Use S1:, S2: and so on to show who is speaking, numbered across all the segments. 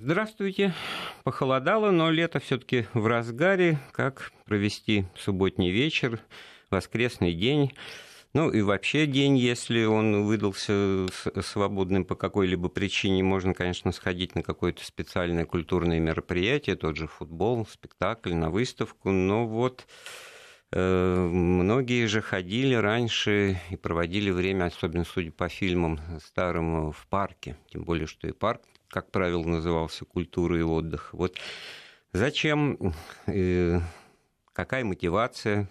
S1: Здравствуйте. Похолодало, но лето все-таки в разгаре. Как провести субботний вечер, воскресный день? Ну и вообще день, если он выдался свободным по какой-либо причине, можно, конечно, сходить на какое-то специальное культурное мероприятие, тот же футбол, спектакль, на выставку. Но вот э, многие же ходили раньше и проводили время, особенно судя по фильмам старым, в парке. Тем более, что и парк, как правило, назывался культура и отдых. Вот зачем, э, какая мотивация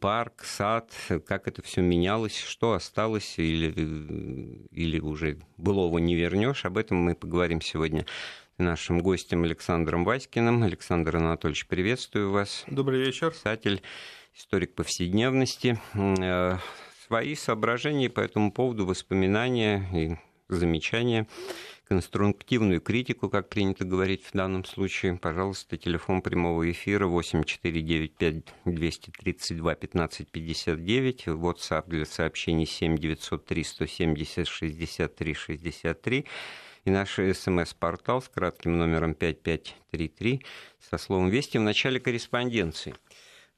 S1: парк, сад, как это все менялось, что осталось или, или уже былого не вернешь. Об этом мы поговорим сегодня нашим гостем Александром Васькиным. Александр Анатольевич, приветствую вас.
S2: Добрый вечер.
S1: Писатель, историк повседневности. Э, свои соображения по этому поводу, воспоминания и замечания конструктивную критику, как принято говорить в данном случае, пожалуйста, телефон прямого эфира 8495 232 1559, WhatsApp для сообщений 7 903 170 63 63 и наш смс-портал с кратким номером 5533 со словом «Вести» в начале корреспонденции –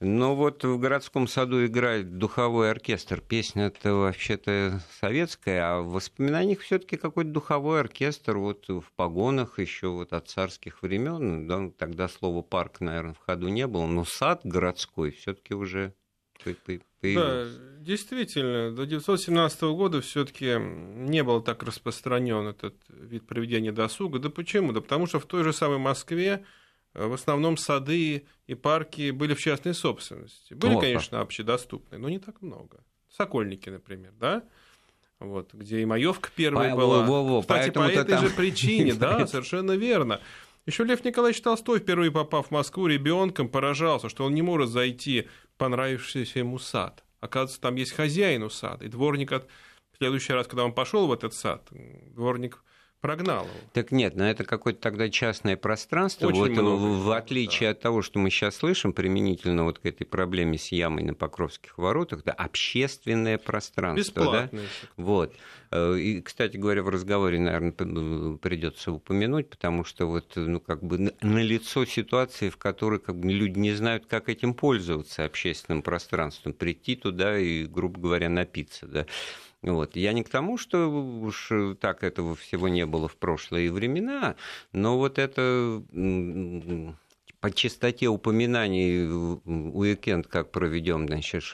S1: но вот в городском саду играет духовой оркестр. Песня-то вообще-то советская, а в воспоминаниях все-таки какой-то духовой оркестр вот в погонах еще вот от царских времен. Да, тогда слово парк, наверное, в ходу не было, но сад городской все-таки уже
S2: появился. Да, действительно, до 1917 года все-таки не был так распространен этот вид проведения досуга. Да почему? Да потому что в той же самой Москве в основном сады и парки были в частной собственности. Были, вот конечно, общедоступные, но не так много. Сокольники, например, да? Вот, где и маевка первая по, была. Во, во, Кстати, по этой там... же причине, да, совершенно верно. Еще Лев Николаевич Толстой, впервые попав в Москву ребенком, поражался, что он не может зайти в понравившийся ему сад. Оказывается, там есть хозяин у сада. И дворник от... в следующий раз, когда он пошел в этот сад, дворник прогнал его.
S1: Так нет, но это какое-то тогда частное пространство. Очень вот много, в отличие да. от того, что мы сейчас слышим, применительно вот к этой проблеме с ямой на Покровских воротах, да, общественное пространство. Да? Вот. Э, и, кстати говоря, в разговоре, наверное, придется упомянуть, потому что вот, ну, как бы на лицо ситуации, в которой как бы, люди не знают, как этим пользоваться общественным пространством, прийти туда и, грубо говоря, напиться, да. Вот. Я не к тому, что уж так этого всего не было в прошлые времена, но вот это по частоте упоминаний уикенд, как проведем значит,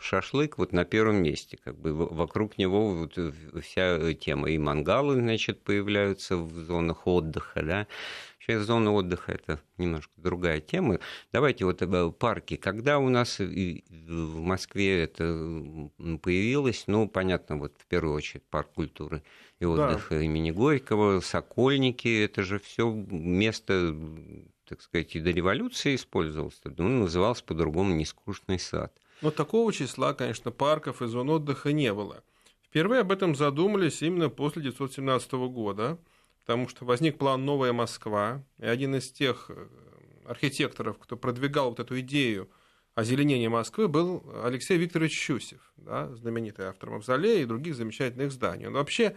S1: шашлык, вот на первом месте. Как бы вокруг него вот вся тема. И мангалы, значит, появляются в зонах отдыха, да, Сейчас зона отдыха – это немножко другая тема. Давайте вот э, парки. Когда у нас в Москве это появилось, ну, понятно, вот в первую очередь парк культуры и отдыха да. имени Горького, Сокольники, это же все место так сказать, и до революции использовался, ну, назывался по-другому «Нескучный сад».
S2: Но такого числа, конечно, парков и зон отдыха не было. Впервые об этом задумались именно после 1917 года – потому что возник план «Новая Москва», и один из тех э, архитекторов, кто продвигал вот эту идею озеленения Москвы, был Алексей Викторович Щусев, да, знаменитый автор «Мавзолея» и других замечательных зданий. Он вообще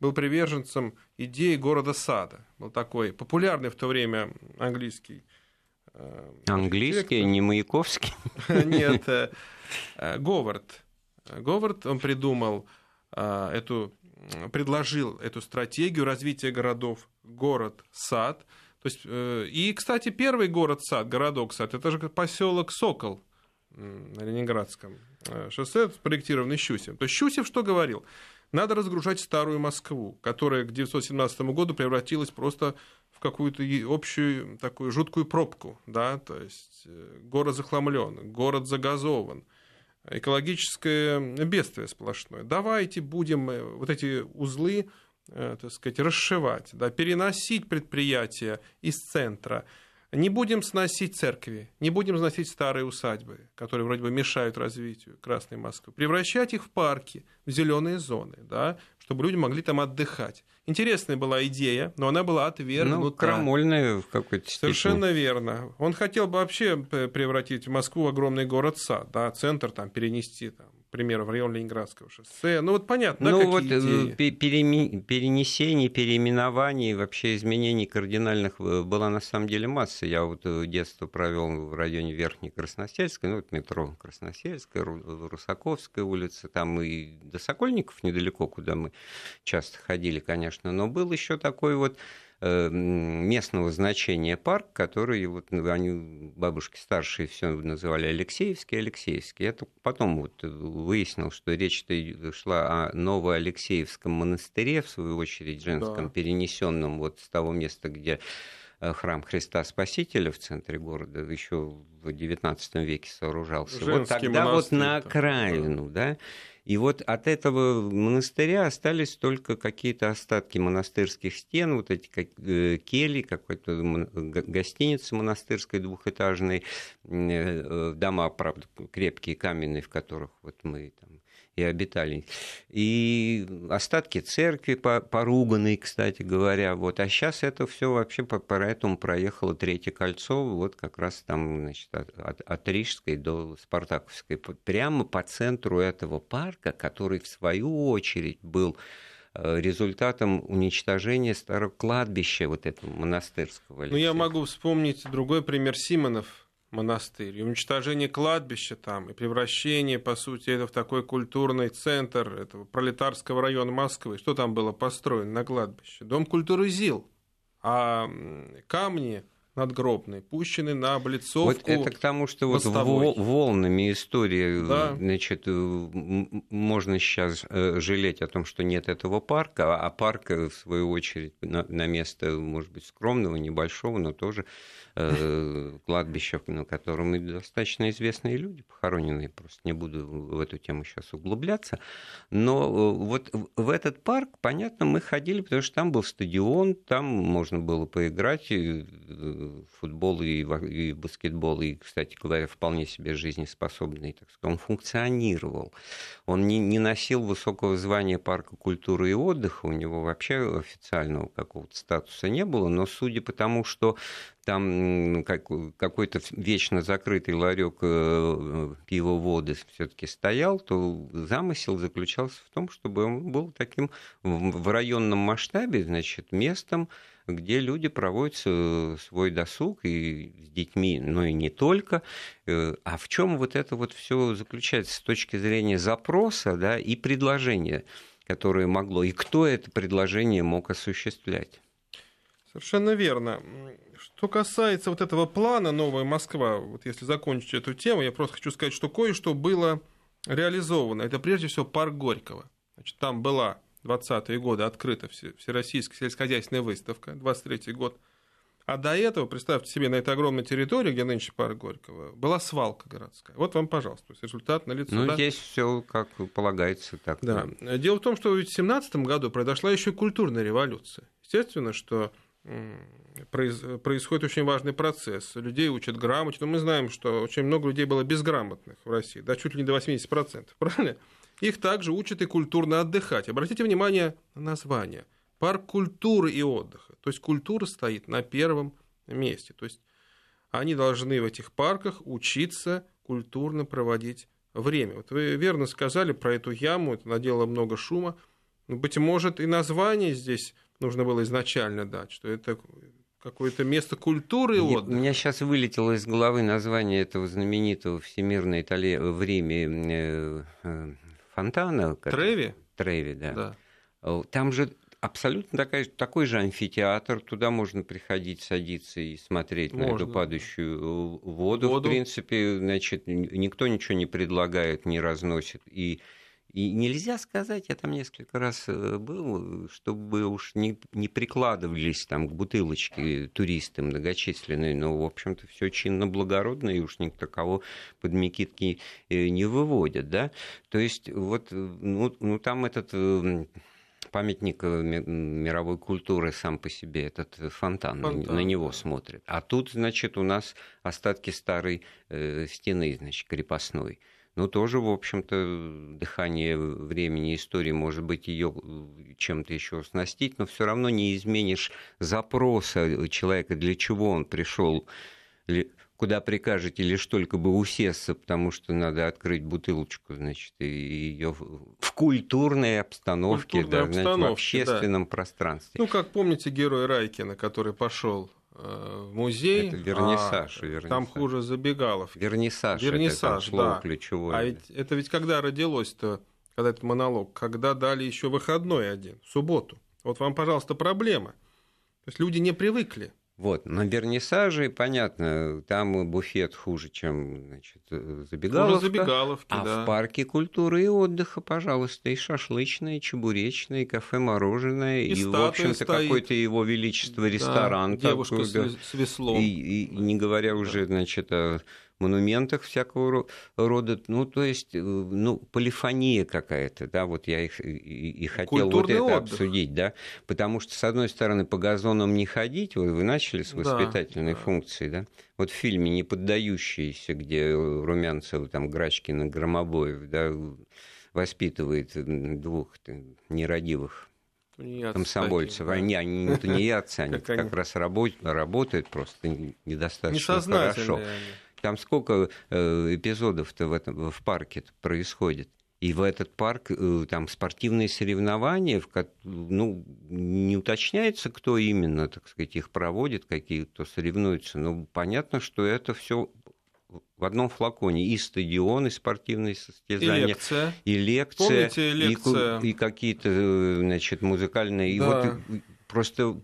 S2: был приверженцем идеи города-сада. Был такой популярный в то время английский
S1: э, Английский, не Маяковский?
S2: Нет, э, Говард. Говард, он придумал эту предложил эту стратегию развития городов город-сад. То есть, э, и, кстати, первый город-сад, городок-сад, это же поселок Сокол на Ленинградском э, шоссе, проектированный Щусев. То есть Щусев что говорил? Надо разгружать старую Москву, которая к 1917 году превратилась просто в какую-то общую такую жуткую пробку, да, то есть э, город захламлен, город загазован, экологическое бедствие сплошное. Давайте будем э, вот эти узлы э, так сказать, расшивать, да, переносить предприятия из центра. Не будем сносить церкви, не будем сносить старые усадьбы, которые вроде бы мешают развитию Красной Москвы. Превращать их в парки, в зеленые зоны, да, чтобы люди могли там отдыхать. Интересная была идея, но она была отвергнута. Ну,
S1: крамольная в какой-то степени.
S2: Совершенно верно. Он хотел бы вообще превратить Москву в огромный город-сад, да, центр там перенести там, примеру, в район Ленинградского шоссе. Ну вот понятно,
S1: ну,
S2: да,
S1: вот
S2: идеи?
S1: перенесений, переименований, вообще изменений кардинальных была на самом деле масса. Я вот детство провел в районе Верхней Красносельской, ну вот метро Красносельская, Русаковская улица, там и до Сокольников недалеко, куда мы часто ходили, конечно, но был еще такой вот Э, местного значения парк, который вот ну, они, бабушки старшие, все называли Алексеевский, Алексеевский. Я только потом вот выяснил, что речь-то шла о Новоалексеевском монастыре, в свою очередь, женском, да. перенесенном вот с того места, где э, храм Христа Спасителя в центре города еще в XIX веке сооружался. Женский вот тогда вот на окраину, да. да и вот от этого монастыря остались только какие-то остатки монастырских стен, вот эти как, э, кели, какой-то гостиница монастырской двухэтажной, э, дома, правда, крепкие, каменные, в которых вот мы там и обитали. И остатки церкви поруганные, кстати говоря. Вот. А сейчас это все вообще по, поэтому проехало Третье кольцо, вот как раз там значит, от, от, от Рижской до Спартаковской, прямо по центру этого парка, который в свою очередь был э, результатом уничтожения старого кладбища вот этого монастырского.
S2: Ну, я могу вспомнить другой пример Симонов, монастырь, и уничтожение кладбища там, и превращение, по сути, это в такой культурный центр этого пролетарского района Москвы. Что там было построено на кладбище? Дом культуры ЗИЛ. А камни надгробные, пущены на облицовку.
S1: Вот это к тому, что вот волнами истории, да. значит, можно сейчас э, жалеть о том, что нет этого парка, а парк, в свою очередь, на, на место, может быть, скромного, небольшого, но тоже э, кладбища, на котором и достаточно известные люди похоронены, просто не буду в эту тему сейчас углубляться. Но э, вот в этот парк, понятно, мы ходили, потому что там был стадион, там можно было поиграть э, футбол и и баскетбол, и, кстати говоря, вполне себе жизнеспособный, так сказать, он функционировал. Он не, не носил высокого звания парка культуры и отдыха, у него вообще официального какого-то статуса не было, но судя по тому, что там какой-то вечно закрытый ларек э, пивоводы все-таки стоял, то замысел заключался в том, чтобы он был таким в районном масштабе, значит, местом, где люди проводят свой досуг и с детьми, но и не только. Э, а в чем вот это вот все заключается с точки зрения запроса да, и предложения, которое могло, и кто это предложение мог осуществлять?
S2: Совершенно верно. Что касается вот этого плана «Новая Москва», вот если закончить эту тему, я просто хочу сказать, что кое-что было реализовано. Это прежде всего парк Горького. Значит, там была 20-е годы открыта Всероссийская сельскохозяйственная выставка, 23-й год. А до этого, представьте себе, на этой огромной территории, где нынче парк Горького, была свалка городская. Вот вам, пожалуйста, то есть результат на лицо.
S1: Ну, да? здесь все как полагается так.
S2: Да. Дело в том, что в 2017 году произошла еще культурная революция. Естественно, что происходит очень важный процесс. Людей учат грамоте, но мы знаем, что очень много людей было безграмотных в России, да, чуть ли не до 80%, правильно? Их также учат и культурно отдыхать. Обратите внимание на название. Парк культуры и отдыха. То есть культура стоит на первом месте. То есть они должны в этих парках учиться культурно проводить время. Вот вы верно сказали про эту яму, это наделало много шума. Быть может, и название здесь нужно было изначально дать, что это какое-то место культуры и отдыха.
S1: У меня сейчас вылетело из головы название этого знаменитого всемирной Италии в Риме э, э, фонтана.
S2: Треви?
S1: Треви, да. да. Там же абсолютно такая, такой же амфитеатр, туда можно приходить, садиться и смотреть можно. на эту падающую воду. воду. В принципе, значит, никто ничего не предлагает, не разносит. И и нельзя сказать, я там несколько раз э, был, чтобы уж не, не прикладывались там к бутылочке туристы многочисленные, но, в общем-то, все чинно-благородно, и уж никто кого под Микитки э, не выводят, да. То есть вот, э, ну, ну там этот памятник мировой культуры сам по себе, этот фонтан, фонтан на него смотрит. А тут, значит, у нас остатки старой э, стены, значит, крепостной но тоже, в общем-то, дыхание времени истории, может быть, ее э, чем-то еще оснастить, но все равно не изменишь запроса человека, для чего он пришел куда прикажете лишь только бы усесться, потому что надо открыть бутылочку, значит, и ее в культурной обстановке,
S2: Культурной
S1: да, обстановке знаете, в общественном да. пространстве.
S2: Ну, как помните герой Райкина, который пошел в музей.
S1: Это вернисаж,
S2: а
S1: вернисаж.
S2: Там хуже забегалов.
S1: Вернисаж,
S2: вернисаж
S1: это слово
S2: да.
S1: ключевое.
S2: А ведь, это ведь когда родилось-то, когда этот монолог, когда дали еще выходной один, в субботу. Вот вам, пожалуйста, проблема. То есть люди не привыкли
S1: вот, на вернисаже, понятно, там буфет хуже, чем значит, забегаловка. Хуже
S2: забегаловки,
S1: а
S2: да.
S1: в парке культуры и отдыха, пожалуйста, и шашлычное, и чебуречное, и кафе-мороженое, и, и в общем-то, какой-то его величество ресторан.
S2: Да, девушка такой, с, да. с веслом.
S1: И, и, и не говоря уже, значит, о монументах всякого рода, ну, то есть, э, ну, полифония какая-то, да, вот я их и, и хотел вот это отдых. обсудить, да, потому что, с одной стороны, по газонам не ходить, вот вы начали с воспитательной да, функции, да, вот в фильме «Не поддающиеся», где Румянцев, там, Грачкин и Громобоев, да, воспитывает двух нерадивых комсомольцев. Они, они не тунеядцы, они как раз работают просто недостаточно хорошо. Там сколько э, эпизодов-то в, этом, в парке происходит? И в этот парк э, там спортивные соревнования, ну, не уточняется, кто именно, так сказать, их проводит, какие кто соревнуются. Но понятно, что это все в одном флаконе и стадион, и спортивные состязания,
S2: и лекция,
S1: и, лекция,
S2: Помните, лекция?
S1: и, и какие-то э, значит, музыкальные. Да. И вот просто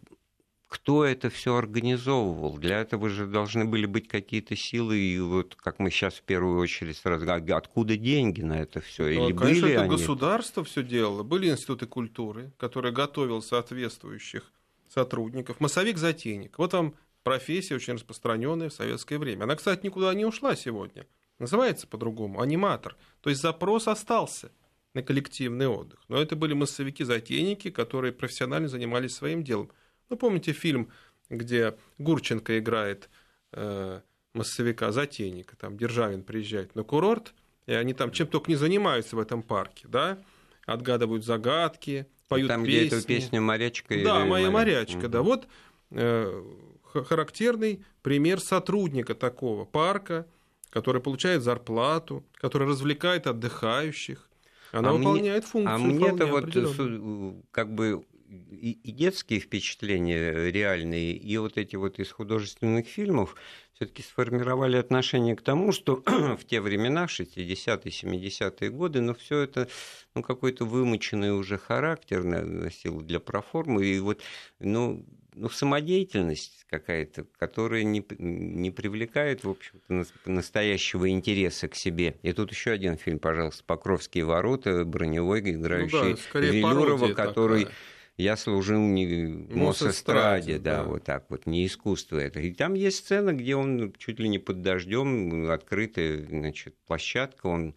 S1: кто это все организовывал. Для этого же должны были быть какие-то силы, и вот как мы сейчас в первую очередь сразу, откуда деньги на это все?
S2: Ну, Или конечно, были это они? государство все делало. Были институты культуры, которые готовил соответствующих сотрудников. Массовик-затейник. Вот вам профессия очень распространенная в советское время. Она, кстати, никуда не ушла сегодня. Называется по-другому аниматор. То есть запрос остался на коллективный отдых. Но это были массовики-затейники, которые профессионально занимались своим делом. Ну, помните фильм, где Гурченко играет э, массовика, затейника, там Державин приезжает на курорт, и они там чем только не занимаются в этом парке, да, отгадывают загадки, поют
S1: там,
S2: песни.
S1: где эту песню «Морячка»
S2: Да, «Моя морячка», угу. да, вот э, характерный пример сотрудника такого парка, который получает зарплату, который развлекает отдыхающих, она а выполняет
S1: мне,
S2: функцию.
S1: А мне-то вот как бы и, и детские впечатления реальные, и вот эти вот из художественных фильмов все-таки сформировали отношение к тому, что в те времена, 60-е, 70-е годы, ну, все это ну, какой-то вымученный уже характер носил для проформы, и вот, ну, ну, самодеятельность какая-то, которая не, не привлекает, в общем-то, настоящего интереса к себе. И тут еще один фильм, пожалуйста, «Покровские ворота», Броневой, играющий ну да, Велюрова, который... Такая я служил не в Мосэстраде, да, да, вот так вот, не искусство это. И там есть сцена, где он чуть ли не под дождем, открытая, значит, площадка, он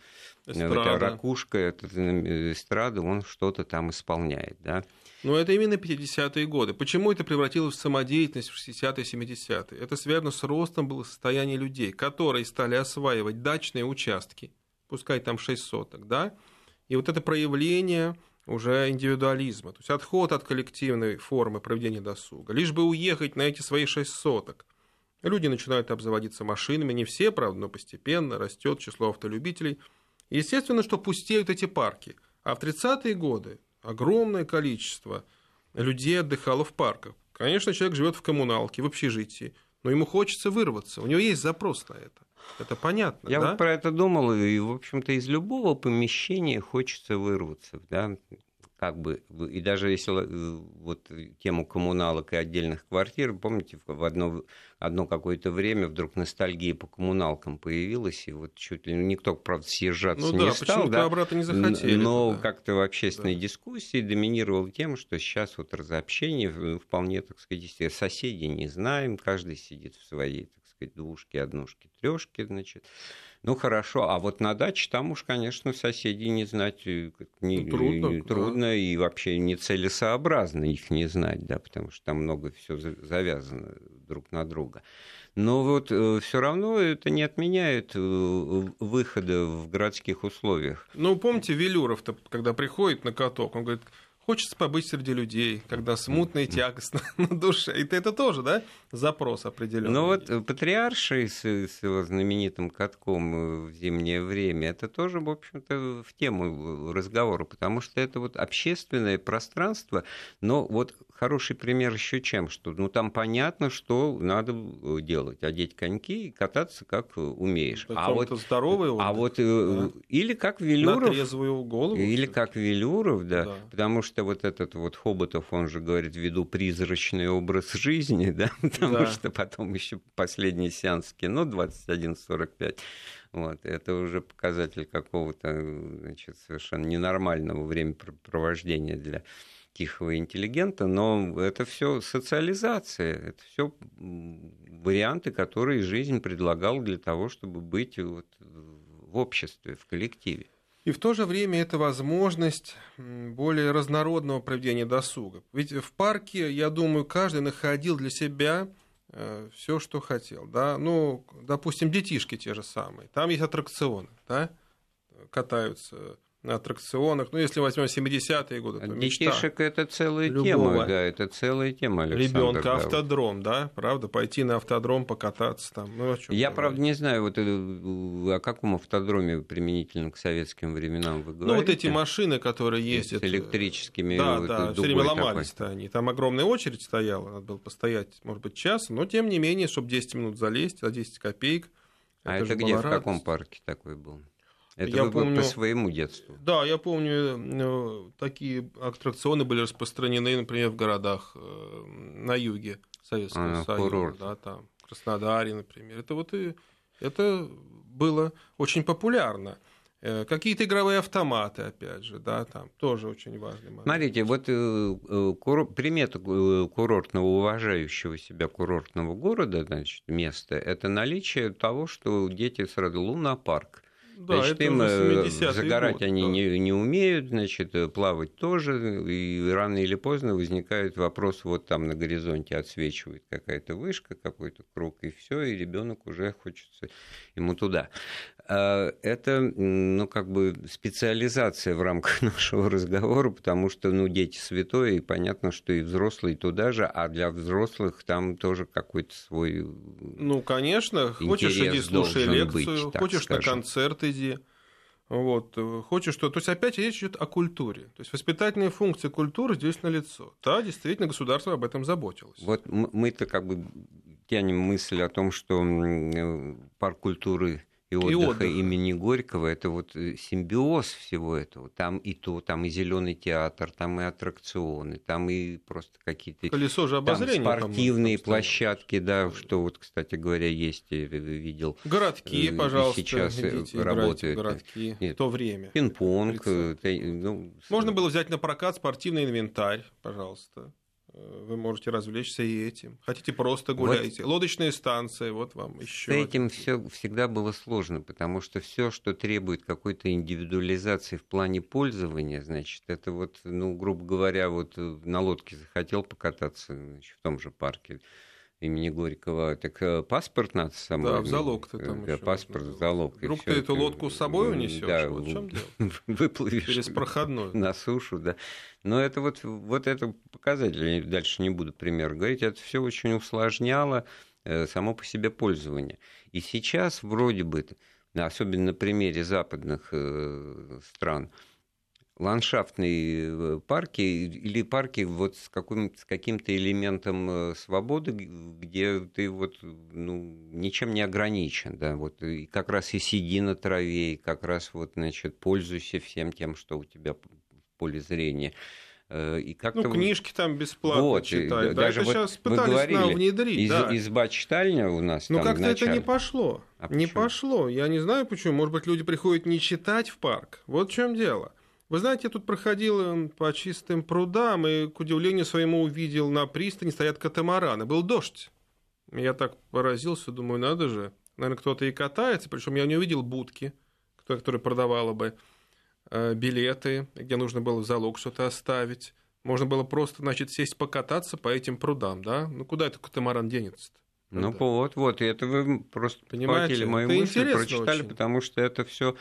S1: э, эта ракушка, эта э, эстрада, он что-то там исполняет, да.
S2: Но это именно 50-е годы. Почему это превратилось в самодеятельность в 60-е, 70-е? Это связано с ростом было состояния людей, которые стали осваивать дачные участки, пускай там 6 соток, да, и вот это проявление уже индивидуализма, то есть отход от коллективной формы проведения досуга, лишь бы уехать на эти свои шесть соток. Люди начинают обзаводиться машинами, не все, правда, но постепенно растет число автолюбителей. естественно, что пустеют эти парки. А в 30-е годы огромное количество людей отдыхало в парках. Конечно, человек живет в коммуналке, в общежитии, но ему хочется вырваться, у него есть запрос на это. Это понятно.
S1: Я
S2: да?
S1: вот про это думал, и, в общем-то, из любого помещения хочется вырваться, да, как бы, и даже если э, вот тему коммуналок и отдельных квартир, помните, в одно, одно какое-то время вдруг ностальгия по коммуналкам появилась, и вот чуть ли никто, правда, съезжаться ну, не
S2: да,
S1: стал, да,
S2: обратно не захотели.
S1: Но
S2: да.
S1: как-то в общественной да. дискуссии доминировал тем, что сейчас вот разобщение вполне, так сказать, соседей не знаем, каждый сидит в своей сказать, двушки, однушки, трешки, значит. Ну хорошо, а вот на даче там уж, конечно, соседей не знать э, не, ну, трудно, трудно да. и вообще нецелесообразно их не знать, да, потому что там много все завязано друг на друга. Но вот э, все равно это не отменяет э, выхода в городских условиях.
S2: Ну, помните, Велюров-то, когда приходит на каток, он говорит, Хочется побыть среди людей, когда смутно и тягостно на душе. И это тоже, да, запрос определенный.
S1: Ну вот э, патриарший с, с его знаменитым катком э, в зимнее время, это тоже, в общем-то, в тему разговора, потому что это вот общественное пространство, но вот хороший пример еще чем, что ну там понятно, что надо э, делать, одеть коньки и кататься как умеешь.
S2: а вот здоровый
S1: отдых, А вот да. или как Велюров,
S2: На трезвую голову,
S1: или как Велюров, да, да, потому что вот этот вот Хоботов, он же говорит, веду призрачный образ жизни, да, потому да. что потом еще последний сеанс кино 21.45, вот, это уже показатель какого-то значит, совершенно ненормального времяпровождения для тихого интеллигента, но это все социализация, это все варианты, которые жизнь предлагала для того, чтобы быть вот в обществе, в коллективе.
S2: И в то же время это возможность более разнородного проведения досуга. Ведь в парке, я думаю, каждый находил для себя э, все, что хотел. Да? Ну, допустим, детишки те же самые. Там есть аттракционы, да? катаются на аттракционах. Ну, если возьмем 70-е годы, то
S1: Детишек это целая любого. тема, да, это целая тема,
S2: Ребенка да. автодром, да, правда, пойти на автодром покататься там. Ну,
S1: Я, правда, не знаю, вот э, о каком автодроме применительно к советским временам вы говорите.
S2: Ну, вот эти машины, которые ездят...
S1: С электрическими...
S2: Да, вот, да, все время ломались-то они. Там огромная очередь стояла, надо было постоять, может быть, час, но, тем не менее, чтобы 10 минут залезть, за 10 копеек.
S1: А это, это где, в каком парке такой был? Это я помню, по своему детству.
S2: Да, я помню, э, такие аттракционы были распространены, например, в городах э, на юге Советского а, Союза, курорт. да, там, в Краснодаре, например. Это вот и это было очень популярно. Э, какие-то игровые автоматы, опять же, да, там тоже очень важный момент.
S1: Смотрите, вот кур... примета курортного, уважающего себя курортного города, значит, места, это наличие того, что дети сразу лунопарк да, значит, им э, загорать год, они да. не, не умеют, значит, э, плавать тоже, и рано или поздно возникает вопрос, вот там на горизонте отсвечивает какая-то вышка, какой-то круг, и все, и ребенок уже хочется ему туда. А, это, ну, как бы специализация в рамках нашего разговора, потому что, ну, дети святое, и понятно, что и взрослые туда же, а для взрослых там тоже какой-то свой
S2: Ну, конечно, хочешь иди слушай лекцию, быть, хочешь скажем. на концерт иди. Вот, хочешь что... То есть опять речь идет о культуре. То есть воспитательные функции культуры здесь налицо. Да, действительно, государство об этом заботилось.
S1: Вот мы-то как бы тянем мысль о том, что э, парк культуры и отдыха, и имени Горького, это вот э, симбиоз всего этого. Там и то, там и зеленый театр, там и аттракционы, там и просто какие-то
S2: Колесо же обозрения,
S1: там спортивные там, площадки, да, что вот, кстати говоря, есть, я видел.
S2: Городки, э, пожалуйста, сейчас идите, работают. Городки, Нет, в то время.
S1: Пинг-понг. Ну,
S2: Можно было взять на прокат спортивный инвентарь, пожалуйста. Э, вы можете развлечься и этим. Хотите просто гуляйте. Вот Лодочные станции, вот вам еще.
S1: С этим все всегда было сложно, потому что все, что требует какой-то индивидуализации в плане пользования, значит, это вот, ну, грубо говоря, вот на лодке захотел покататься значит, в том же парке имени Горького, так э, паспорт надо с собой.
S2: Да, в залог ты там
S1: да, паспорт в залог.
S2: Вдруг ты эту лодку с собой унесешь? Да, вот в чем дело?
S1: Выплывешь.
S2: Через проходной.
S1: На сушу, да. Но это вот, вот это показатель, дальше не буду пример говорить, это все очень усложняло э, само по себе пользование. И сейчас вроде бы, особенно на примере западных э, стран, ландшафтные э, парки или парки вот с, каким, с каким-то элементом э, свободы, где ты вот ну, ничем не ограничен, да, вот и как раз и сиди на траве, и как раз вот, значит, пользуйся всем тем, что у тебя в поле зрения.
S2: Э, и как ну, книжки там бесплатно вот, читать. Да, даже это вот сейчас пытались говорили, нам внедрить.
S1: Из,
S2: да.
S1: Изба читальня у нас
S2: Ну, как-то это не пошло. А не почему? пошло. Я не знаю почему. Может быть, люди приходят не читать в парк. Вот в чем дело. Вы знаете, я тут проходил эм, по чистым прудам и, к удивлению своему, увидел на пристани стоят катамараны. Был дождь. Я так поразился, думаю, надо же. Наверное, кто-то и катается, причем я не увидел будки, которая продавала бы э, билеты, где нужно было в залог что-то оставить. Можно было просто, значит, сесть покататься по этим прудам, да? Ну, куда этот катамаран денется-то?
S1: Ну, вот, вот, и это вы просто Понимаете, мою это мысль, прочитали, очень. потому что это все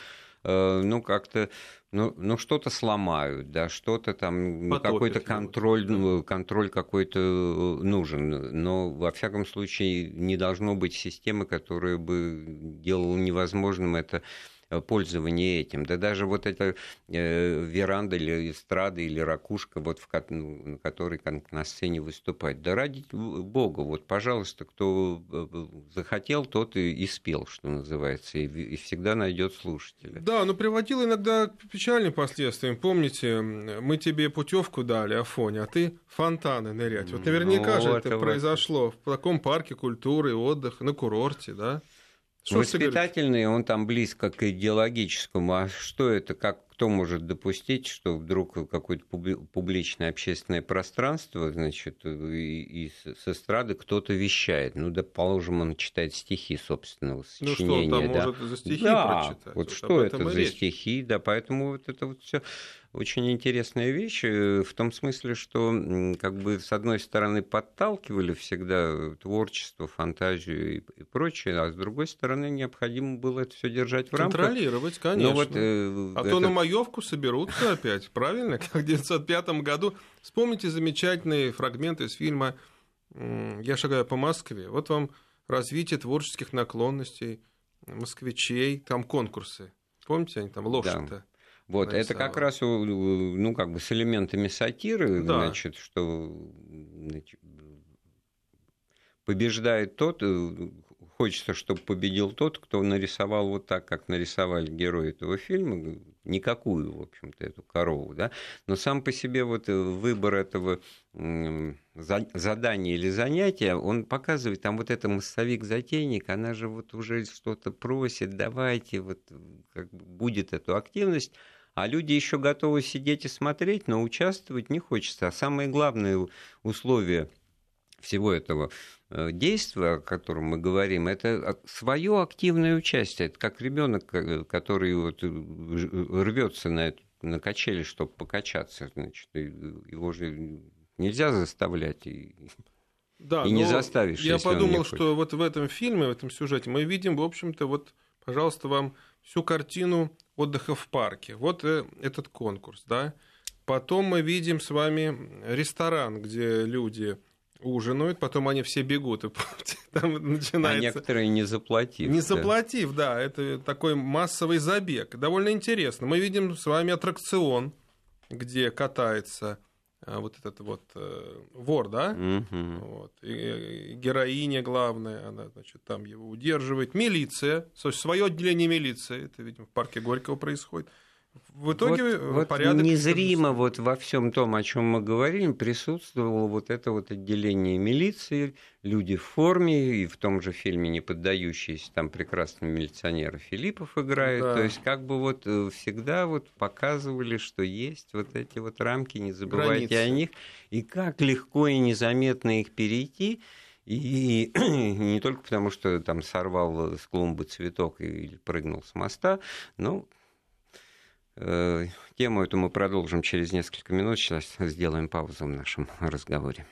S1: ну, как-то ну, ну что-то сломают, да, что-то там, ну, какой-то контроль, ну, контроль какой-то нужен. Но, во всяком случае, не должно быть системы, которая бы делала невозможным это Э, пользование этим. Да даже вот эта э, веранда или эстрада или ракушка, вот в, ну, на которой на сцене выступать. Да ради бога, вот, пожалуйста, кто э, захотел, тот и, и спел, что называется, и, и всегда найдет слушателя.
S2: Да, но приводил иногда к печальным последствиям. Помните, мы тебе путевку дали, Афоня, а ты фонтаны нырять. Вот наверняка ну, же это, это произошло в таком парке культуры, отдыха, на курорте, да?
S1: Что Воспитательный, он там близко к идеологическому. А что это, как кто может допустить, что вдруг какое-то публичное общественное пространство, значит, и, и с эстрады кто-то вещает. Ну, да, положим, он читает стихи собственного сочинения.
S2: Ну, что он там
S1: да.
S2: может за стихи
S1: да,
S2: прочитать?
S1: Вот, вот что это за речь. стихи, да, поэтому вот это вот все очень интересная вещь э, в том смысле, что как бы с одной стороны подталкивали всегда творчество, фантазию и, прочее, а с другой стороны необходимо было это все держать в рамках.
S2: Контролировать, конечно. Но вот, э, а это... то на маевку соберутся опять, правильно? Как в 1905 году. Вспомните замечательный фрагмент из фильма «Я шагаю по Москве». Вот вам развитие творческих наклонностей москвичей, там конкурсы. Помните, они там лошадь-то? Да.
S1: Вот, это как раз, ну, как бы с элементами сатиры, да. значит, что значит, побеждает тот, э, хочется, чтобы победил тот, кто нарисовал вот так, как нарисовали герои этого фильма, никакую, в общем-то, эту корову, да, но сам по себе вот э, выбор этого задания или занятия, он показывает, там вот это массовик-затейник, она же вот уже что-то просит, давайте, вот как будет эту активность, а люди еще готовы сидеть и смотреть, но участвовать не хочется. А самое главное условие всего этого э, действия, о котором мы говорим, это свое активное участие. Это как ребенок, э, который вот э, рвется на, эту, на качели, чтобы покачаться. Значит, его же нельзя заставлять. И... Да, и не заставишь.
S2: Я подумал, что вот в этом фильме, в этом сюжете мы видим, в общем-то, вот, пожалуйста, вам всю картину отдыха в парке. Вот э, этот конкурс, да. Потом мы видим с вами ресторан, где люди ужинают, потом они все бегут, и
S1: там начинается... А некоторые не заплатив.
S2: Не заплатив, да. да, это такой массовый забег. Довольно интересно. Мы видим с вами аттракцион, где катается а, вот этот вот э, вор, да, угу. вот, и, и героиня главная, она, значит, там его удерживает, милиция, свое отделение милиции, это, видимо, в парке Горького происходит. В итоге
S1: вот, вот порядок... Незримо вот во всем том, о чем мы говорим, присутствовало вот это вот отделение милиции, люди в форме, и в том же фильме не поддающиеся, там прекрасный милиционер Филиппов играет. Да. То есть как бы вот э, всегда вот показывали, что есть вот эти вот рамки, не забывайте Границы. о них, и как легко и незаметно их перейти. И не только потому, что там сорвал с клумбы цветок или прыгнул с моста, но Э, тему эту мы продолжим через несколько минут. Сейчас сделаем паузу в нашем разговоре.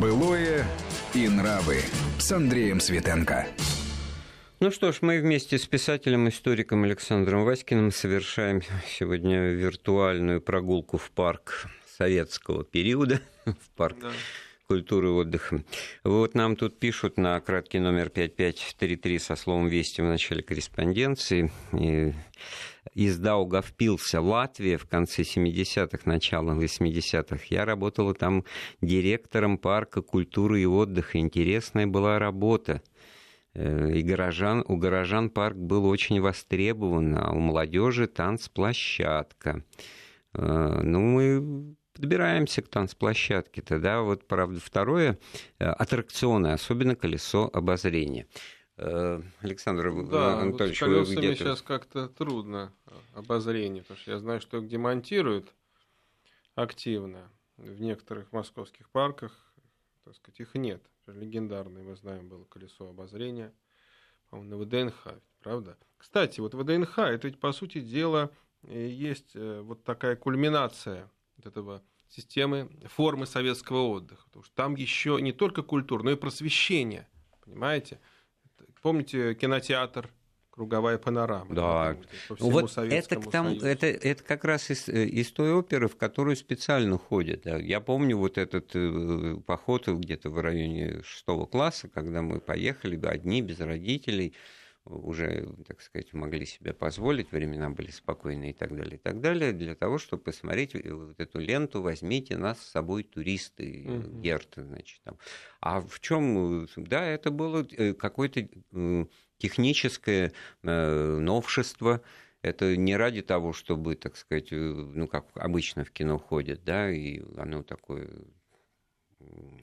S3: Былое и нравы с Андреем Светенко.
S1: Ну что ж, мы вместе с писателем-историком Александром Васькиным совершаем сегодня виртуальную прогулку в парк советского периода, в парк да культуры и отдыха. Вот нам тут пишут на краткий номер 5533 со словом «Вести» в начале корреспонденции. Из Даугавпилса, Латвия, в конце 70-х, начало 80-х. Я работала там директором парка культуры и отдыха. Интересная была работа. Э, и горожан, у горожан парк был очень востребован, а у молодежи танцплощадка. Э, ну, мы подбираемся к танцплощадке-то, да, вот, правда, второе, э, аттракционы, особенно колесо обозрения. Э, Александр
S2: да, Анатольевич, вот вы где-то... сейчас как-то трудно э, обозрение, потому что я знаю, что их демонтируют активно в некоторых московских парках, так сказать, их нет. Легендарное, мы знаем, было колесо обозрения, по-моему, на ВДНХ, правда? Кстати, вот ВДНХ, это ведь, по сути дела, есть вот такая кульминация вот этого системы формы советского отдыха. Потому что там еще не только культура, но и просвещение. Понимаете? Помните кинотеатр, круговая панорама.
S1: Да. По всему вот это, к тому, это, это как раз из, э, из той оперы, в которую специально ходят. Я помню вот этот э, поход где-то в районе шестого класса, когда мы поехали одни, без родителей, уже, так сказать, могли себе позволить, времена были спокойные и так далее, и так далее, для того, чтобы посмотреть э, вот эту ленту «Возьмите нас с собой, туристы», угу. Герт, значит, там. А в чем, да, это было какое-то техническое э, новшество. Это не ради того, чтобы, так сказать, э, ну, как обычно в кино ходят, да, и оно такое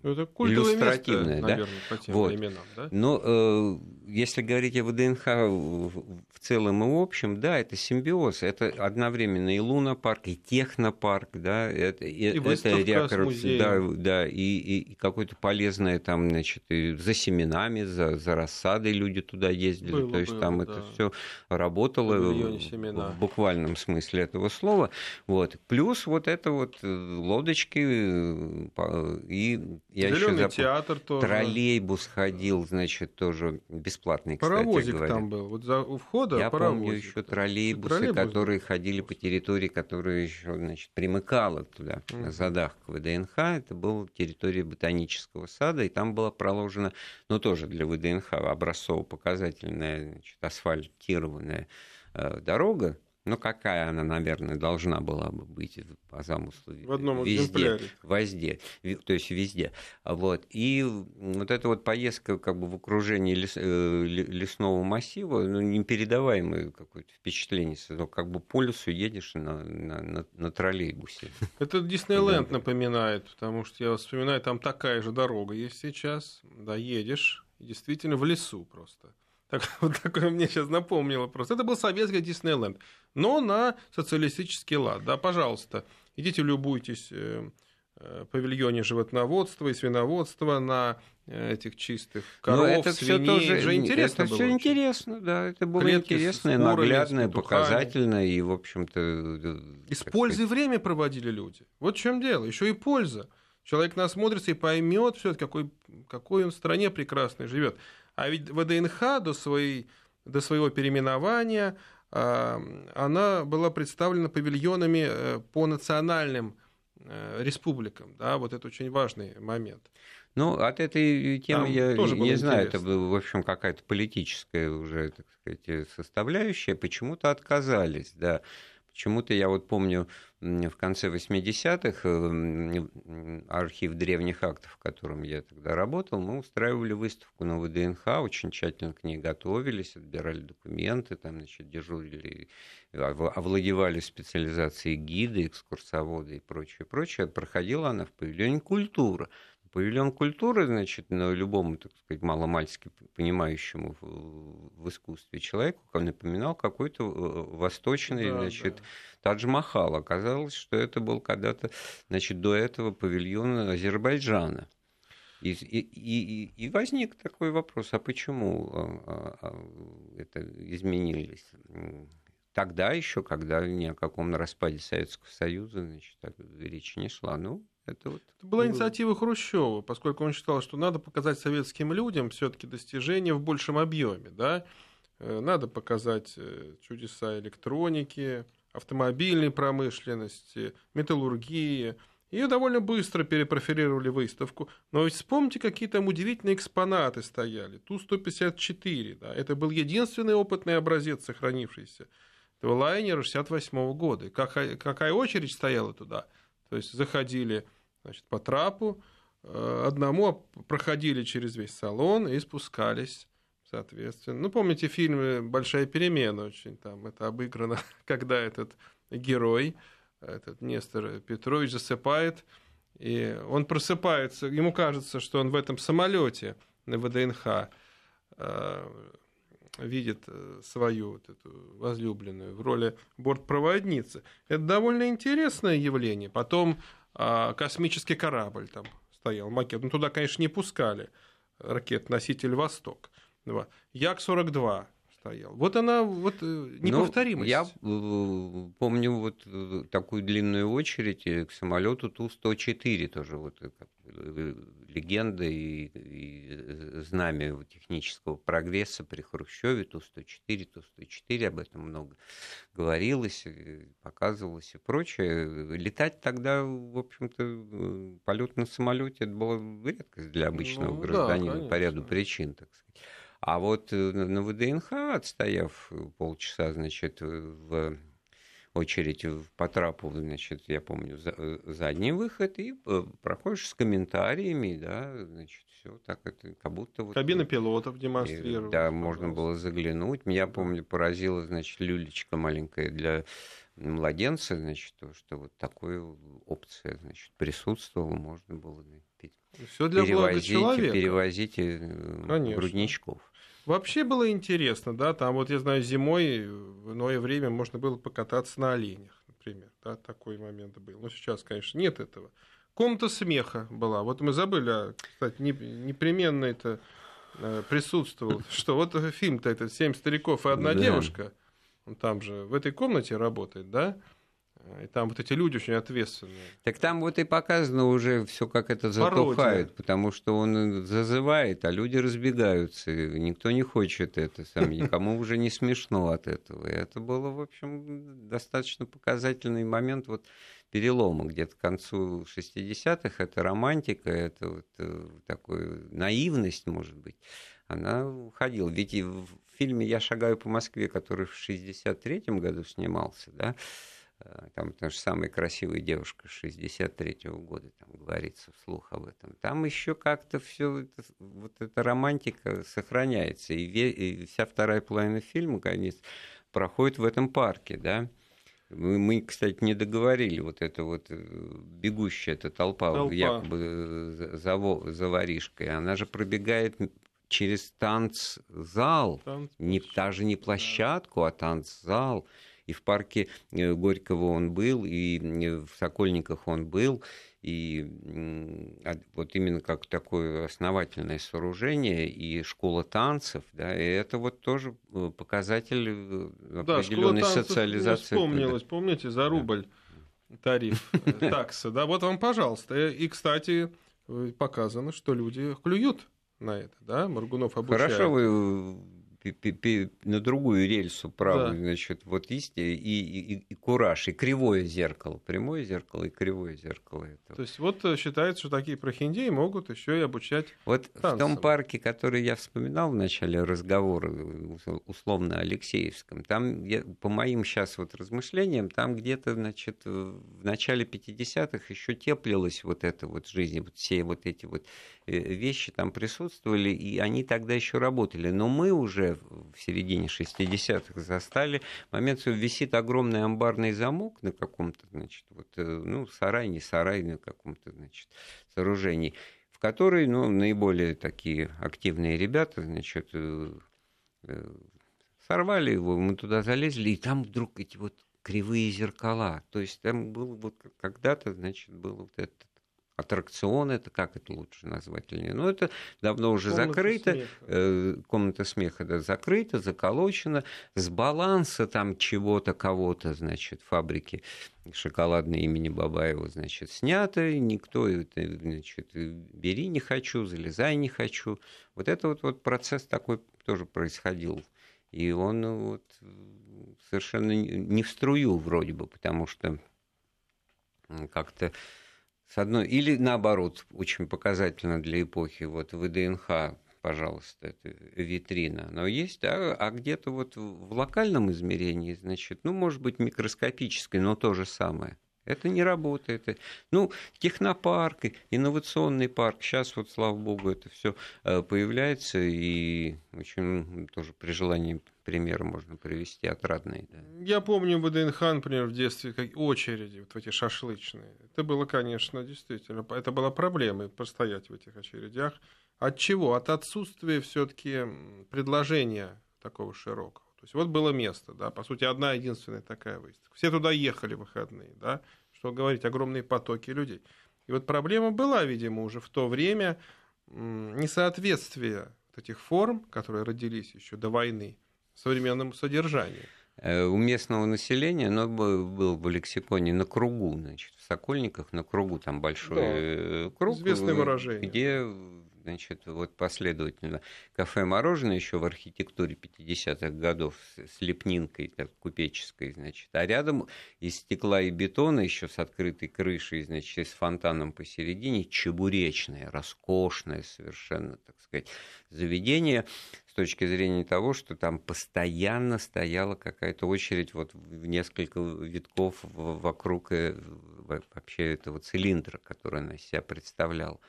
S2: ну, это иллюстративное, место, наверное,
S1: да? по тем вот. временам, да? Но э, если говорить о ВДНХ в, целом и в общем, да, это симбиоз. Это одновременно и лунопарк, и технопарк, да, это, и это реакор, да, да, и, и, и какое-то полезное там, значит, и за семенами, за, за рассадой люди туда ездили. Было, То есть было, там да. это все работало в, в буквальном смысле этого слова. Вот. Плюс вот это вот э, лодочки э, и я
S2: Зеленый еще театр тоже.
S1: Троллейбус ходил, значит, тоже бесплатный, кстати
S2: Паровозик
S1: говоря.
S2: там был. Вот за, у входа
S1: Я
S2: паровозик.
S1: помню еще троллейбусы, Троллейбус которые ходили по территории, которая еще, значит, примыкала туда, mm. на задах к ВДНХ. Это была территория ботанического сада, и там была проложена, ну, тоже для ВДНХ образцово-показательная, значит, асфальтированная э, дорога, ну, какая она, наверное, должна была бы быть по замыслу
S2: в одном
S1: везде, везде, то есть везде. Вот. И вот эта вот поездка как бы в окружении лес, э, лесного массива, ну, непередаваемое какое-то впечатление, ну, как бы по лесу едешь на, на, на, на троллейбусе.
S2: Это Диснейленд напоминает, потому что я вспоминаю, там такая же дорога есть сейчас, да, едешь, действительно в лесу просто. Так, вот такое мне сейчас напомнило просто. Это был советский Диснейленд, но на социалистический лад. Да, пожалуйста, идите любуйтесь э, э, павильоне животноводства и свиноводства на э, этих чистых коров, Но это свиней. Все тоже, же интересно
S1: это было все интересно, да, это было Клетки интересно, наглядно, показательно и, в общем-то...
S2: И с пользой время проводили люди. Вот в чем дело, еще и польза. Человек насмотрится и поймет все какой, какой он в стране прекрасной живет. А ведь ВДНХ до, своей, до своего переименования она была представлена павильонами э, по национальным э, республикам. Да, вот это очень важный момент.
S1: Ну, от этой темы Там я тоже не знаю, это была, в общем, какая-то политическая уже, так сказать, составляющая. Почему-то отказались, да. Почему-то я вот помню в конце 80-х э, архив древних актов, в котором я тогда работал, мы устраивали выставку на ВДНХ, очень тщательно к ней готовились, отбирали документы, там, значит, дежурили, овладевали специализацией гиды, экскурсоводы и прочее, прочее. Проходила она в павильоне «Культура». Павильон культуры, значит, на любому, так сказать, маломальски понимающему в, искусстве человеку напоминал какой-то э, восточный, да, значит, да. Тадж-Махал. Оказалось, что это был когда-то, значит, до этого павильон Азербайджана. И, и, и, возник такой вопрос, а почему а, а, это изменилось? Тогда еще, когда ни о каком распаде Советского Союза, значит, речи не шла. Ну,
S2: это, вот... это была инициатива Хрущева, поскольку он считал, что надо показать советским людям все-таки достижения в большем объеме, да, э, надо показать э, чудеса электроники, автомобильной промышленности, металлургии. Ее довольно быстро перепрофилировали выставку. Но ведь вспомните, какие там удивительные экспонаты стояли. Ту-154, да, это был единственный опытный образец, сохранившийся. Это лайнер 68 года. Какая, какая очередь стояла туда – то есть заходили значит, по трапу, э, одному проходили через весь салон и спускались, соответственно. Ну, помните фильм «Большая перемена» очень там, это обыграно, когда этот герой, этот Нестор Петрович засыпает, и он просыпается, ему кажется, что он в этом самолете на ВДНХ э, видит э, свою вот эту возлюбленную в роли бортпроводницы. Это довольно интересное явление. Потом а, космический корабль там стоял, макет. Ну, туда, конечно, не пускали ракет-носитель «Восток». Як-42 стоял. Вот она, вот э, неповторимость.
S1: Ну, я э, помню вот такую длинную очередь к самолету Ту-104 тоже вот легенда и, и знамя технического прогресса при Хрущеве, Ту-104, Ту-104, об этом много говорилось, показывалось и прочее. Летать тогда, в общем-то, полет на самолете это была редкость для обычного ну, гражданина да, по ряду причин, так сказать. А вот на ВДНХ, отстояв полчаса, значит, в очередь по трапу, значит, я помню, э, задний выход, и э, проходишь с комментариями, да, значит, все так это как будто вот...
S2: Кабина пилотов демонстрировала.
S1: Да, можно было заглянуть. Меня, помню, поразила, значит, люлечка маленькая для младенца, значит, то, что вот такой опция, значит, присутствовала, можно было
S2: все для перевозить, человека.
S1: перевозить э, Конечно. грудничков.
S2: Вообще было интересно, да, там вот я знаю, зимой в иное время можно было покататься на оленях, например, да, такой момент был. Но сейчас, конечно, нет этого. Комната смеха была. Вот мы забыли, а, кстати, непременно это э, присутствовал, что вот фильм-то этот «Семь стариков и одна девушка», он там же в этой комнате работает, да, и там вот эти люди очень ответственные.
S1: Так там вот и показано уже все, как это затухает, Пародия. потому что он зазывает, а люди разбегаются. Никто не хочет это, сам, никому уже не смешно от этого. И это было, в общем, достаточно показательный момент вот перелома где-то к концу 60-х. Это романтика, это вот э, такая наивность, может быть. Она уходила. Ведь и в фильме «Я шагаю по Москве», который в 63-м году снимался, да, там та же самая красивая девушка 63-го года, там говорится вслух об этом. Там еще как-то все это, вот эта романтика сохраняется. И, ве, и вся вторая половина фильма, конец, проходит в этом парке, да. Мы, кстати, не договорили, вот это вот э, бегущая эта толпа, толпа. якобы э, за, за воришкой, она же пробегает через танцзал, танц... не, даже не площадку, а танцзал и в парке э, Горького он был, и в Сокольниках он был, и вот именно как такое основательное сооружение и школа танцев, да, и это вот тоже э, показатель э, определенной да, социализации.
S2: Вспомнилось, помните, за рубль да. тариф, такса, да, вот вам, пожалуйста. И, кстати, показано, что люди клюют на это, да, Маргунов обучает.
S1: Хорошо вы на другую рельсу правую, да. значит, вот есть и, и, и, и кураж, и кривое зеркало, прямое зеркало и кривое зеркало.
S2: Это. То есть вот э, считается, что такие прохиндеи могут еще и обучать
S1: Вот танцам. в том парке, который я вспоминал в начале разговора, условно Алексеевском, там, по моим сейчас вот размышлениям, там где-то, значит, в начале 50-х еще теплилась вот эта вот жизнь, вот все вот эти вот э, вещи там присутствовали, и они тогда еще работали. Но мы уже в середине 60-х застали момент, что висит огромный амбарный замок на каком-то, значит, вот, э, ну, сарай, не сарай, на каком-то, значит, сооружении, в который, ну, наиболее такие активные ребята, значит, э, э, сорвали его, мы туда залезли, и там вдруг эти вот кривые зеркала. То есть там был вот когда-то, значит, был вот этот аттракцион, это как это лучше назвать или нет? Ну, это давно уже комната закрыто, смеха. Э, комната смеха да, закрыта, заколочена, с баланса там чего-то, кого-то, значит, фабрики шоколадной имени Бабаева, значит, снято, никто, значит, бери не хочу, залезай не хочу. Вот это вот, вот процесс такой тоже происходил. И он ну, вот совершенно не в струю вроде бы, потому что как-то с одной, или наоборот, очень показательно для эпохи, вот ВДНХ, пожалуйста, это витрина, но есть, да, а где-то вот в локальном измерении, значит, ну, может быть, микроскопической, но то же самое. Это не работает. Ну, технопарк, инновационный парк. Сейчас вот, слава богу, это все э, появляется. И очень тоже при желании примеры можно привести отрадные. Да.
S2: Я помню ВДНХ, например, в детстве как очереди вот в эти шашлычные. Это было, конечно, действительно, это была проблема постоять в этих очередях. От чего? От отсутствия все-таки предложения такого широкого. То есть вот было место, да, по сути, одна единственная такая выставка. Все туда ехали в выходные, да, что говорить, огромные потоки людей. И вот проблема была, видимо, уже в то время несоответствие вот этих форм, которые родились еще до войны, современному содержанию.
S1: Э, у местного населения, но был в лексиконе на кругу, значит, в Сокольниках на кругу, там большой да,
S2: э, круг, известное выражение.
S1: где значит, вот последовательно кафе-мороженое еще в архитектуре 50-х годов с лепнинкой так, купеческой, значит, а рядом из стекла и бетона еще с открытой крышей, значит, с фонтаном посередине чебуречное, роскошное совершенно, так сказать, заведение с точки зрения того, что там постоянно стояла какая-то очередь вот в несколько витков вокруг э, вообще этого цилиндра, который она себя представляла.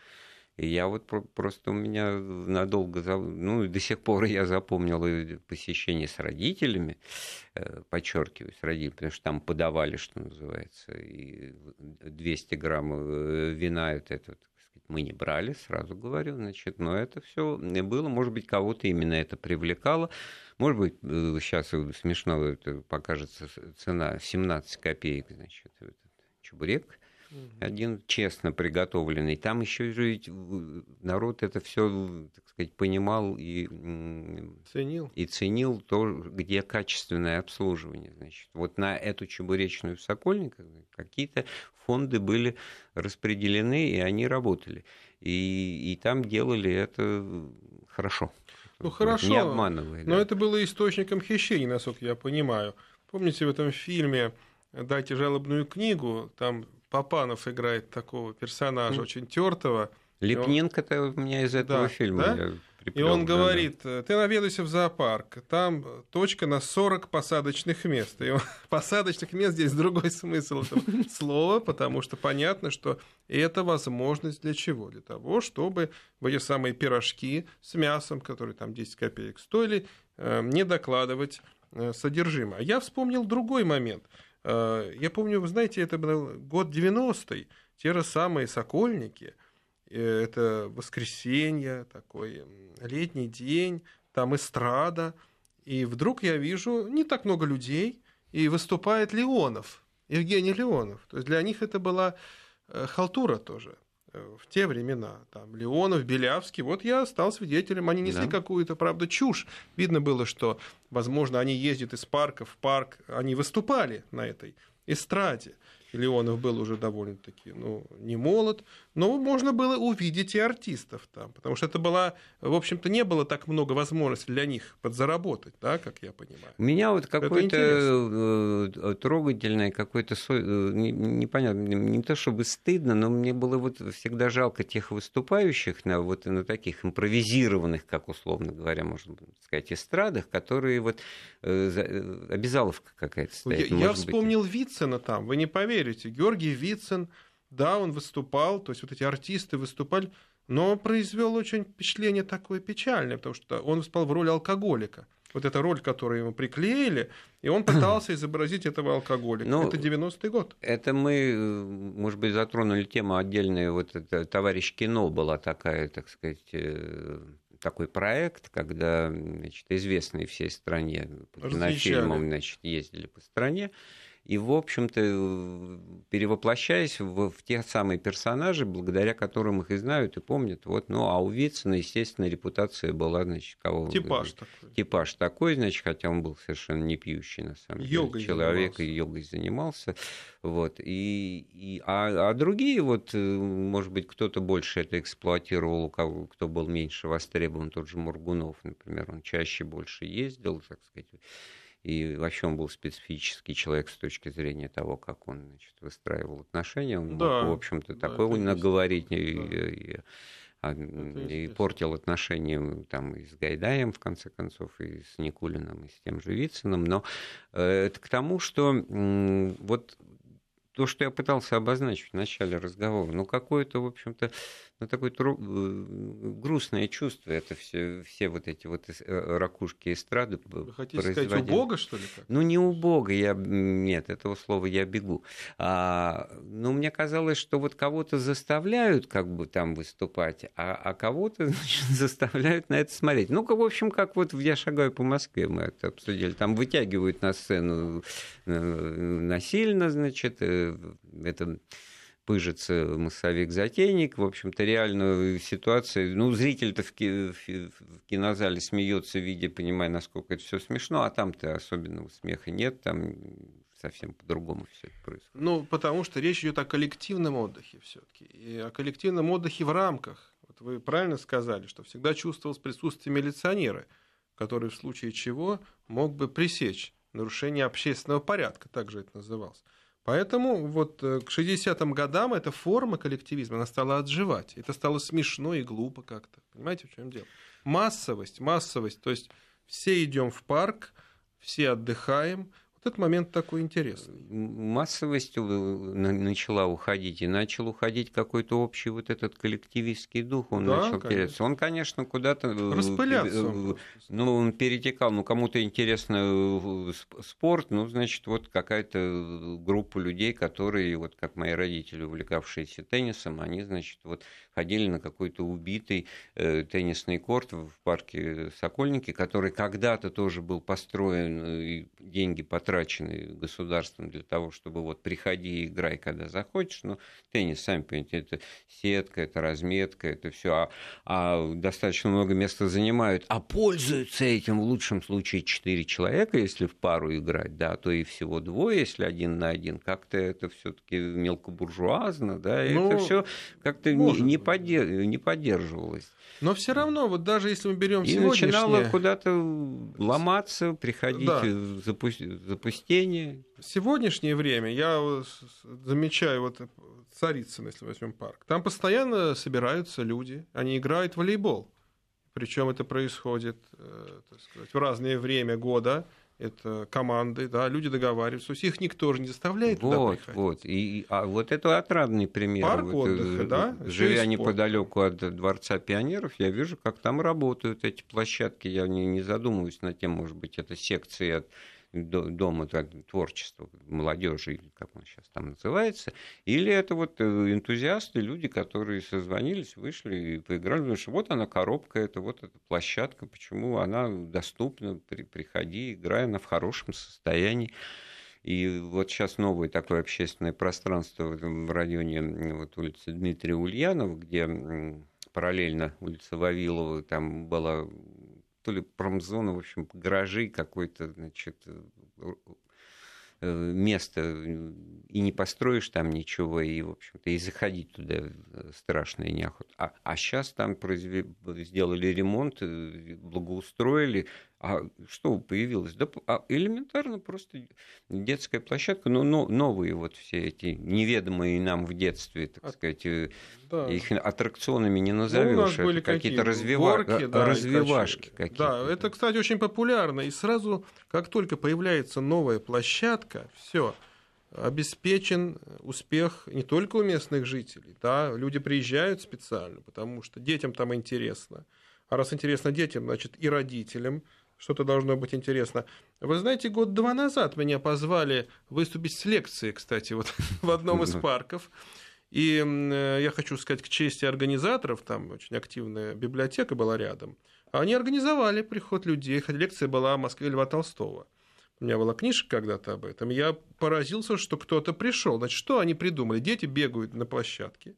S1: И я вот просто у меня надолго, ну, до сих пор я запомнил посещение с родителями, э, подчеркиваю, с родителями, потому что там подавали, что называется, и 200 грамм э, вина, это, это мы не брали, сразу говорю, значит, но это все было, может быть, кого-то именно это привлекало, может быть, сейчас э, смешно это покажется цена 17 копеек, значит, этот чебурек, один честно приготовленный. Там еще же народ это все, так сказать, понимал и
S2: ценил.
S1: и ценил то, где качественное обслуживание. Значит, вот на эту чебуречную в Сокольниках какие-то фонды были распределены, и они работали. И, и там делали это хорошо.
S2: Ну хорошо, не обманывая. Но да. это было источником хищений, насколько я понимаю. Помните в этом фильме «Дайте жалобную книгу», там Папанов играет такого персонажа, mm. очень тертого.
S1: Лепнинка-то у меня из этого да, фильма.
S2: Да? И он говорит, ты наведайся в зоопарк, там точка на 40 посадочных мест. И посадочных мест здесь другой смысл этого слова, потому что понятно, что это возможность для чего? Для того, чтобы в эти самые пирожки с мясом, которые там 10 копеек стоили, э, не докладывать э, содержимое. Я вспомнил другой момент – Э, я помню, вы знаете, это был год 90-й, те же самые «Сокольники», э, это воскресенье, такой летний день, там эстрада, и вдруг я вижу не так много людей, и выступает Леонов, Евгений Леонов. То есть для них это была э, халтура тоже. Э, в те времена, там, Леонов, Белявский, вот я стал свидетелем, они несли да. какую-то, правда, чушь. Видно было, что, возможно, они ездят из парка в парк, они выступали на этой эстраде. Леонов был уже довольно-таки ну, не молод, но можно было увидеть и артистов там, потому что это была, в общем-то, не было так много возможностей для них подзаработать, да, как я понимаю.
S1: У меня вот какое-то э, трогательное, какое-то э, непонятно, не то чтобы стыдно, но мне было вот всегда жалко тех выступающих на вот на таких импровизированных, как условно говоря, можно сказать, эстрадах, которые вот э, обязаловка какая-то стоит.
S2: Я, я вспомнил быть. Вицина там, вы не поверите, верите, Георгий Вицин, да, он выступал, то есть вот эти артисты выступали, но произвел очень впечатление такое печальное, потому что он выступал в роли алкоголика. Вот эта роль, которую ему приклеили, и он пытался изобразить этого алкоголика. Ну, это 90-й год.
S1: Это мы, может быть, затронули тему отдельную. Вот это «Товарищ кино» была такая, так сказать, э, такой проект, когда значит, известные всей стране по кинофильмам значит, ездили по стране и, в общем-то, перевоплощаясь в, в те самые персонажи, благодаря которым их и знают, и помнят. Вот, ну, а у Вицина, естественно, репутация была, значит, кого...
S2: Типаж такой.
S1: Типаж такой, значит, хотя он был совершенно не пьющий, на самом йогой деле. Человек занимался. и йогой занимался. Вот, и, и, а, а другие, вот, э, может быть, кто-то больше это эксплуатировал, у кого, кто был меньше востребован, тот же Мургунов, например, он чаще больше ездил, так сказать, и вообще он был специфический человек с точки зрения того, как он значит, выстраивал отношения. Он да, мог, в общем-то, да, такое наговорить да. и, и, и портил отношения там, и с Гайдаем, в конце концов, и с Никулиным, и с тем же Вициным. Но э, это к тому, что э, вот то, что я пытался обозначить в начале разговора, ну, какое-то, в общем-то, ну, такое тру... Э, грустное чувство, это все, все вот эти вот э, ракушки эстрады
S2: Вы хотите сказать, у Бога, что ли? Как?
S1: Ну, не у Бога, я... нет, этого слова я бегу. А, ну, мне казалось, что вот кого-то заставляют как бы там выступать, а, а кого-то значит, заставляют на это смотреть. Ну, в общем, как вот «Я шагаю по Москве» мы это обсудили, там вытягивают на сцену э, насильно, значит, это пыжится массовик-затейник. В общем-то, реальную ситуацию... Ну, зритель-то в, ки... в кинозале смеется, видя, понимая, насколько это все смешно, а там-то особенного смеха нет, там совсем по-другому все это происходит.
S2: Ну, потому что речь идет о коллективном отдыхе все-таки. И о коллективном отдыхе в рамках. Вот вы правильно сказали, что всегда чувствовалось присутствие милиционера, который в случае чего мог бы пресечь нарушение общественного порядка, так же это называлось. Поэтому вот э, к 60-м годам эта форма коллективизма, она стала отживать. Это стало смешно и глупо как-то. Понимаете, в чем дело? Массовость, массовость. То есть все идем в парк, все отдыхаем, этот момент такой интересный.
S1: Массовость начала уходить, и начал уходить какой-то общий вот этот коллективистский дух. Он да, начал конечно. Он, конечно, куда-то...
S2: Э, Распыляться.
S1: Он ну, он перетекал. Ну, кому-то интересно э, спорт, ну, значит, вот какая-то группа людей, которые, вот как мои родители, увлекавшиеся теннисом, они, значит, вот ходили на какой-то убитый э, теннисный корт в парке Сокольники, который когда-то тоже был построен, и деньги потрачены государством для того, чтобы вот приходи и играй, когда захочешь. Но теннис, сами понимаете, это сетка, это разметка, это все, а, а достаточно много места занимают, а пользуются этим в лучшем случае четыре человека, если в пару играть, да, то и всего двое, если один на один. Как-то это все-таки мелкобуржуазно, да, и ну, это все как-то не, не, поддерж... не поддерживалось.
S2: Но все равно, вот даже если мы берем
S1: и
S2: сегодняшнее...
S1: начинало куда-то ломаться, приходить да. в запустение.
S2: В сегодняшнее время я замечаю вот Царицын, если возьмем парк. Там постоянно собираются люди, они играют в волейбол. Причем это происходит э, так сказать, в разное время года это команды, да, люди договариваются, то есть их никто же не заставляет
S1: вот, туда приходить. Вот, и, а вот это отрадный пример.
S2: Парк вот, э, отдыха, да?
S1: Живя неподалеку от Дворца пионеров, я вижу, как там работают эти площадки, я не, не задумываюсь над тем, может быть, это секции от дома творчества молодежи, как он сейчас там называется, или это вот э, энтузиасты, люди, которые созвонились, вышли и поиграли, потому что вот она коробка, это вот эта площадка, почему она доступна, при, приходи, играй, она в хорошем состоянии. И вот сейчас новое такое общественное пространство в районе вот, улицы Дмитрия Ульянова, где параллельно улица Вавилова, там была то ли промзона, в общем, гаражи какой-то, значит, э, э, место, и не построишь там ничего, и, в общем-то, и заходить туда э, страшно и неохота. А, а сейчас там произвели, сделали ремонт, благоустроили, а что появилось? Да а элементарно просто детская площадка, но, но новые вот все эти неведомые нам в детстве, так сказать, э, да. их аттракционами не назовешь, ну, это какие-то развива... горки, да, развивашки какие-то.
S2: Да, это, кстати, очень популярно, и сразу, как только появляется новая площадка, все обеспечен успех не только у местных жителей, да, люди приезжают специально, потому что детям там интересно. А раз интересно детям, значит и родителям, что-то должно быть интересно. Вы знаете, год-два назад меня позвали выступить с лекцией, кстати, вот в одном из парков. И э, я хочу сказать к чести организаторов, там очень активная библиотека была рядом. Они организовали приход людей, хотя лекция была о Москве Льва Толстого. У меня была книжка когда-то об этом. Я поразился, что кто-то пришел. Значит, что они придумали? Дети бегают на площадке,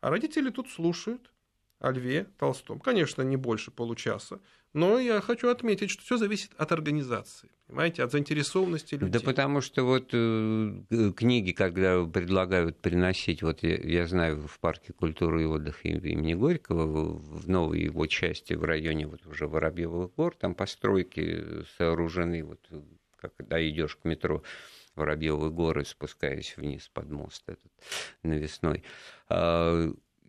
S2: а родители тут слушают о Льве Толстом. Конечно, не больше получаса. Но я хочу отметить, что все зависит от организации, понимаете, от заинтересованности людей.
S1: Да потому что вот э, книги, когда предлагают приносить, вот я, я знаю, в парке культуры и отдыха имени Горького, в, в новой его части, в районе вот уже Воробьевых гор, там постройки сооружены, вот когда идешь к метро Воробьевые горы, спускаясь вниз под мост этот навесной,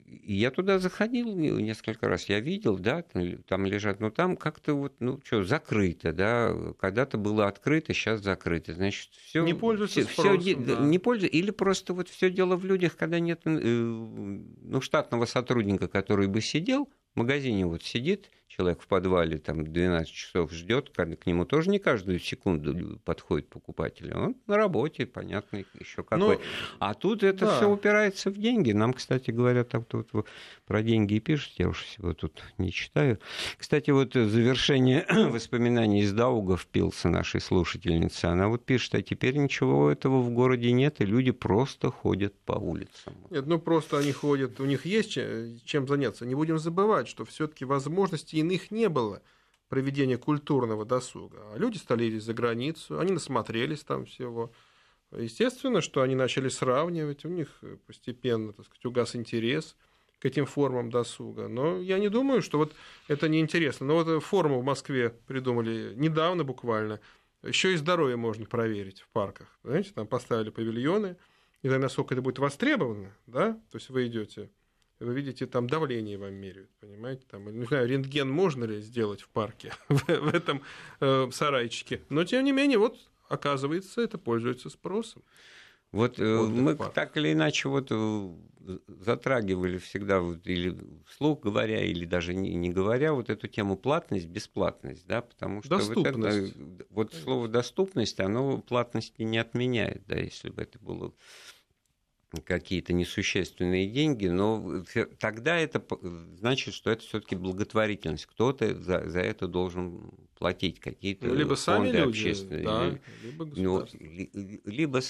S1: а, я туда заходил несколько раз, я видел, да, там лежат, но там как-то вот, ну что, закрыто, да, когда-то было открыто, сейчас закрыто, значит, все
S2: не пользуются все, спросом, все,
S1: да. не пользуются, или просто вот все дело в людях, когда нет, э, ну, штатного сотрудника, который бы сидел в магазине, вот сидит, человек в подвале там 12 часов ждет, к нему тоже не каждую секунду подходит покупатель. Он на работе, понятно, еще какой. Но, ну, а тут это да. все упирается в деньги. Нам, кстати говоря, там тут про деньги и пишут, я уж всего тут не читаю. Кстати, вот завершение воспоминаний из Дауга впился нашей слушательницы. Она вот пишет, а теперь ничего этого в городе нет, и люди просто ходят по улицам.
S2: Нет, ну просто они ходят, у них есть чем заняться. Не будем забывать, что все-таки возможности иных не было проведения культурного досуга. А люди стали ездить за границу, они насмотрелись там всего. Естественно, что они начали сравнивать, у них постепенно, так сказать, угас интерес к этим формам досуга. Но я не думаю, что вот это неинтересно. Но вот форму в Москве придумали недавно буквально. Еще и здоровье можно проверить в парках. Знаете, там поставили павильоны, и тогда насколько это будет востребовано, да, то есть вы идете вы видите, там давление вам меряют, понимаете? Там, не знаю, рентген можно ли сделать в парке, в, в этом э, сарайчике. Но, тем не менее, вот, оказывается, это пользуется спросом.
S1: Вот, э, вот мы парк. так или иначе вот э, затрагивали всегда, вот, или вслух говоря, или даже не, не говоря, вот эту тему платность, бесплатность, да, потому что вот, это, вот слово доступность, оно платности не отменяет, да, если бы это было какие-то несущественные деньги, но тогда это значит, что это все-таки благотворительность. Кто-то за, за это должен платить какие-то ну,
S2: либо
S1: фонды
S2: сами люди,
S1: общественные,
S2: да, либо,
S1: ну, либо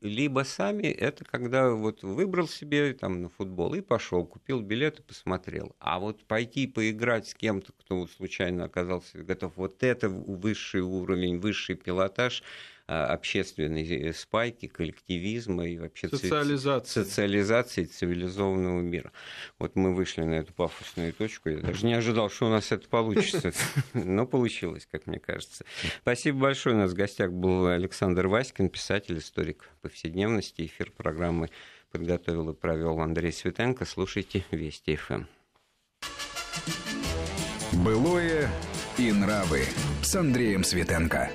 S1: либо сами это когда вот выбрал себе там на футбол и пошел, купил билет и посмотрел. А вот пойти поиграть с кем-то, кто случайно оказался готов, вот это высший уровень, высший пилотаж общественной э, спайки, коллективизма и вообще
S2: социализации.
S1: социализации цивилизованного мира. Вот мы вышли на эту пафосную точку. Я даже не ожидал, что у нас это получится. Но получилось, как мне кажется. Спасибо большое. У нас в гостях был Александр Васькин, писатель, историк повседневности. Эфир программы подготовил и провел Андрей Светенко. Слушайте Вести ФМ.
S3: Былое и нравы с Андреем Светенко.